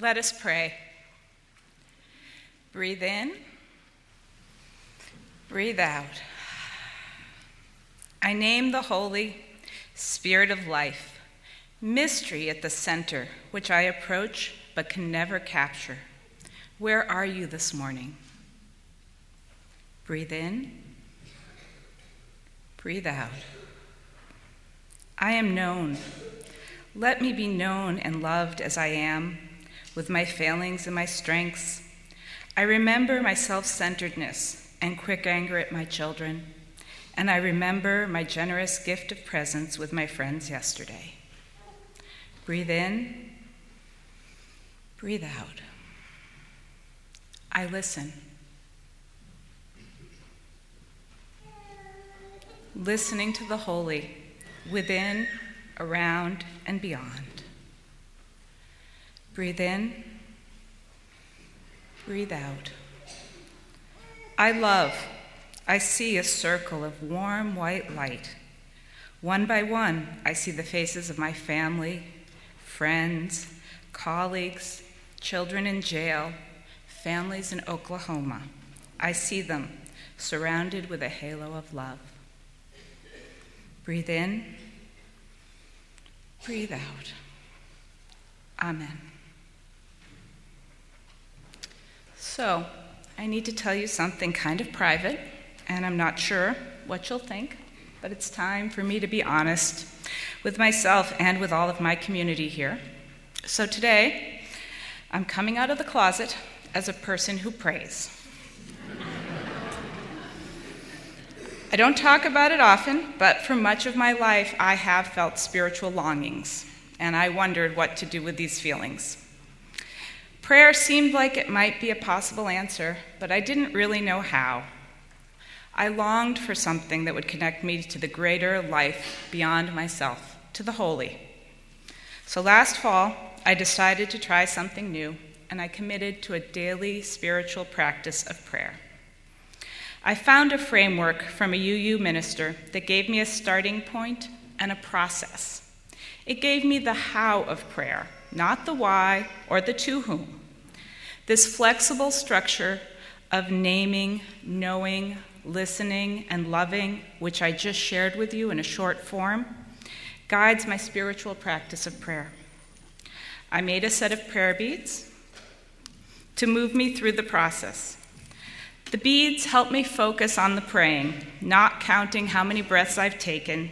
Let us pray. Breathe in, breathe out. I name the Holy Spirit of life, mystery at the center, which I approach but can never capture. Where are you this morning? Breathe in, breathe out. I am known. Let me be known and loved as I am with my failings and my strengths. I remember my self centeredness and quick anger at my children, and I remember my generous gift of presence with my friends yesterday. Breathe in, breathe out. I listen. Listening to the holy within, around, and beyond. Breathe in, breathe out. I love. I see a circle of warm white light. One by one, I see the faces of my family, friends, colleagues, children in jail, families in Oklahoma. I see them surrounded with a halo of love. Breathe in, breathe out. Amen. So, I need to tell you something kind of private, and I'm not sure what you'll think, but it's time for me to be honest with myself and with all of my community here. So, today, I'm coming out of the closet as a person who prays. I don't talk about it often, but for much of my life, I have felt spiritual longings, and I wondered what to do with these feelings. Prayer seemed like it might be a possible answer, but I didn't really know how. I longed for something that would connect me to the greater life beyond myself, to the holy. So last fall, I decided to try something new, and I committed to a daily spiritual practice of prayer. I found a framework from a UU minister that gave me a starting point and a process. It gave me the how of prayer not the why or the to whom. This flexible structure of naming, knowing, listening, and loving, which I just shared with you in a short form, guides my spiritual practice of prayer. I made a set of prayer beads to move me through the process. The beads help me focus on the praying, not counting how many breaths I've taken.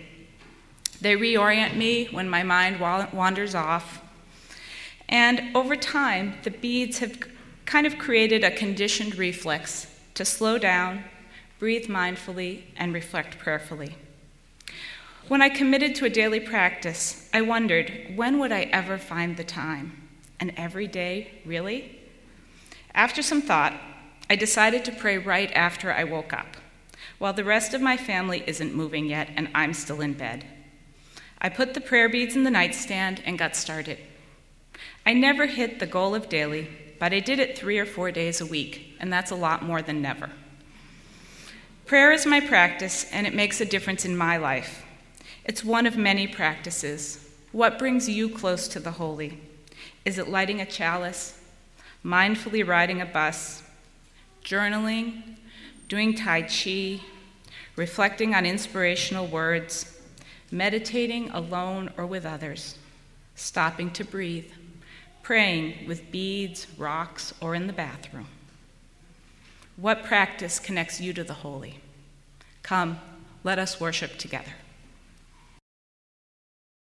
They reorient me when my mind wanders off and over time, the beads have kind of created a conditioned reflex to slow down, breathe mindfully, and reflect prayerfully. When I committed to a daily practice, I wondered when would I ever find the time? And every day, really? After some thought, I decided to pray right after I woke up, while the rest of my family isn't moving yet and I'm still in bed. I put the prayer beads in the nightstand and got started. I never hit the goal of daily, but I did it three or four days a week, and that's a lot more than never. Prayer is my practice, and it makes a difference in my life. It's one of many practices. What brings you close to the holy? Is it lighting a chalice, mindfully riding a bus, journaling, doing Tai Chi, reflecting on inspirational words, meditating alone or with others, stopping to breathe? praying with beads, rocks, or in the bathroom? What practice connects you to the holy? Come, let us worship together.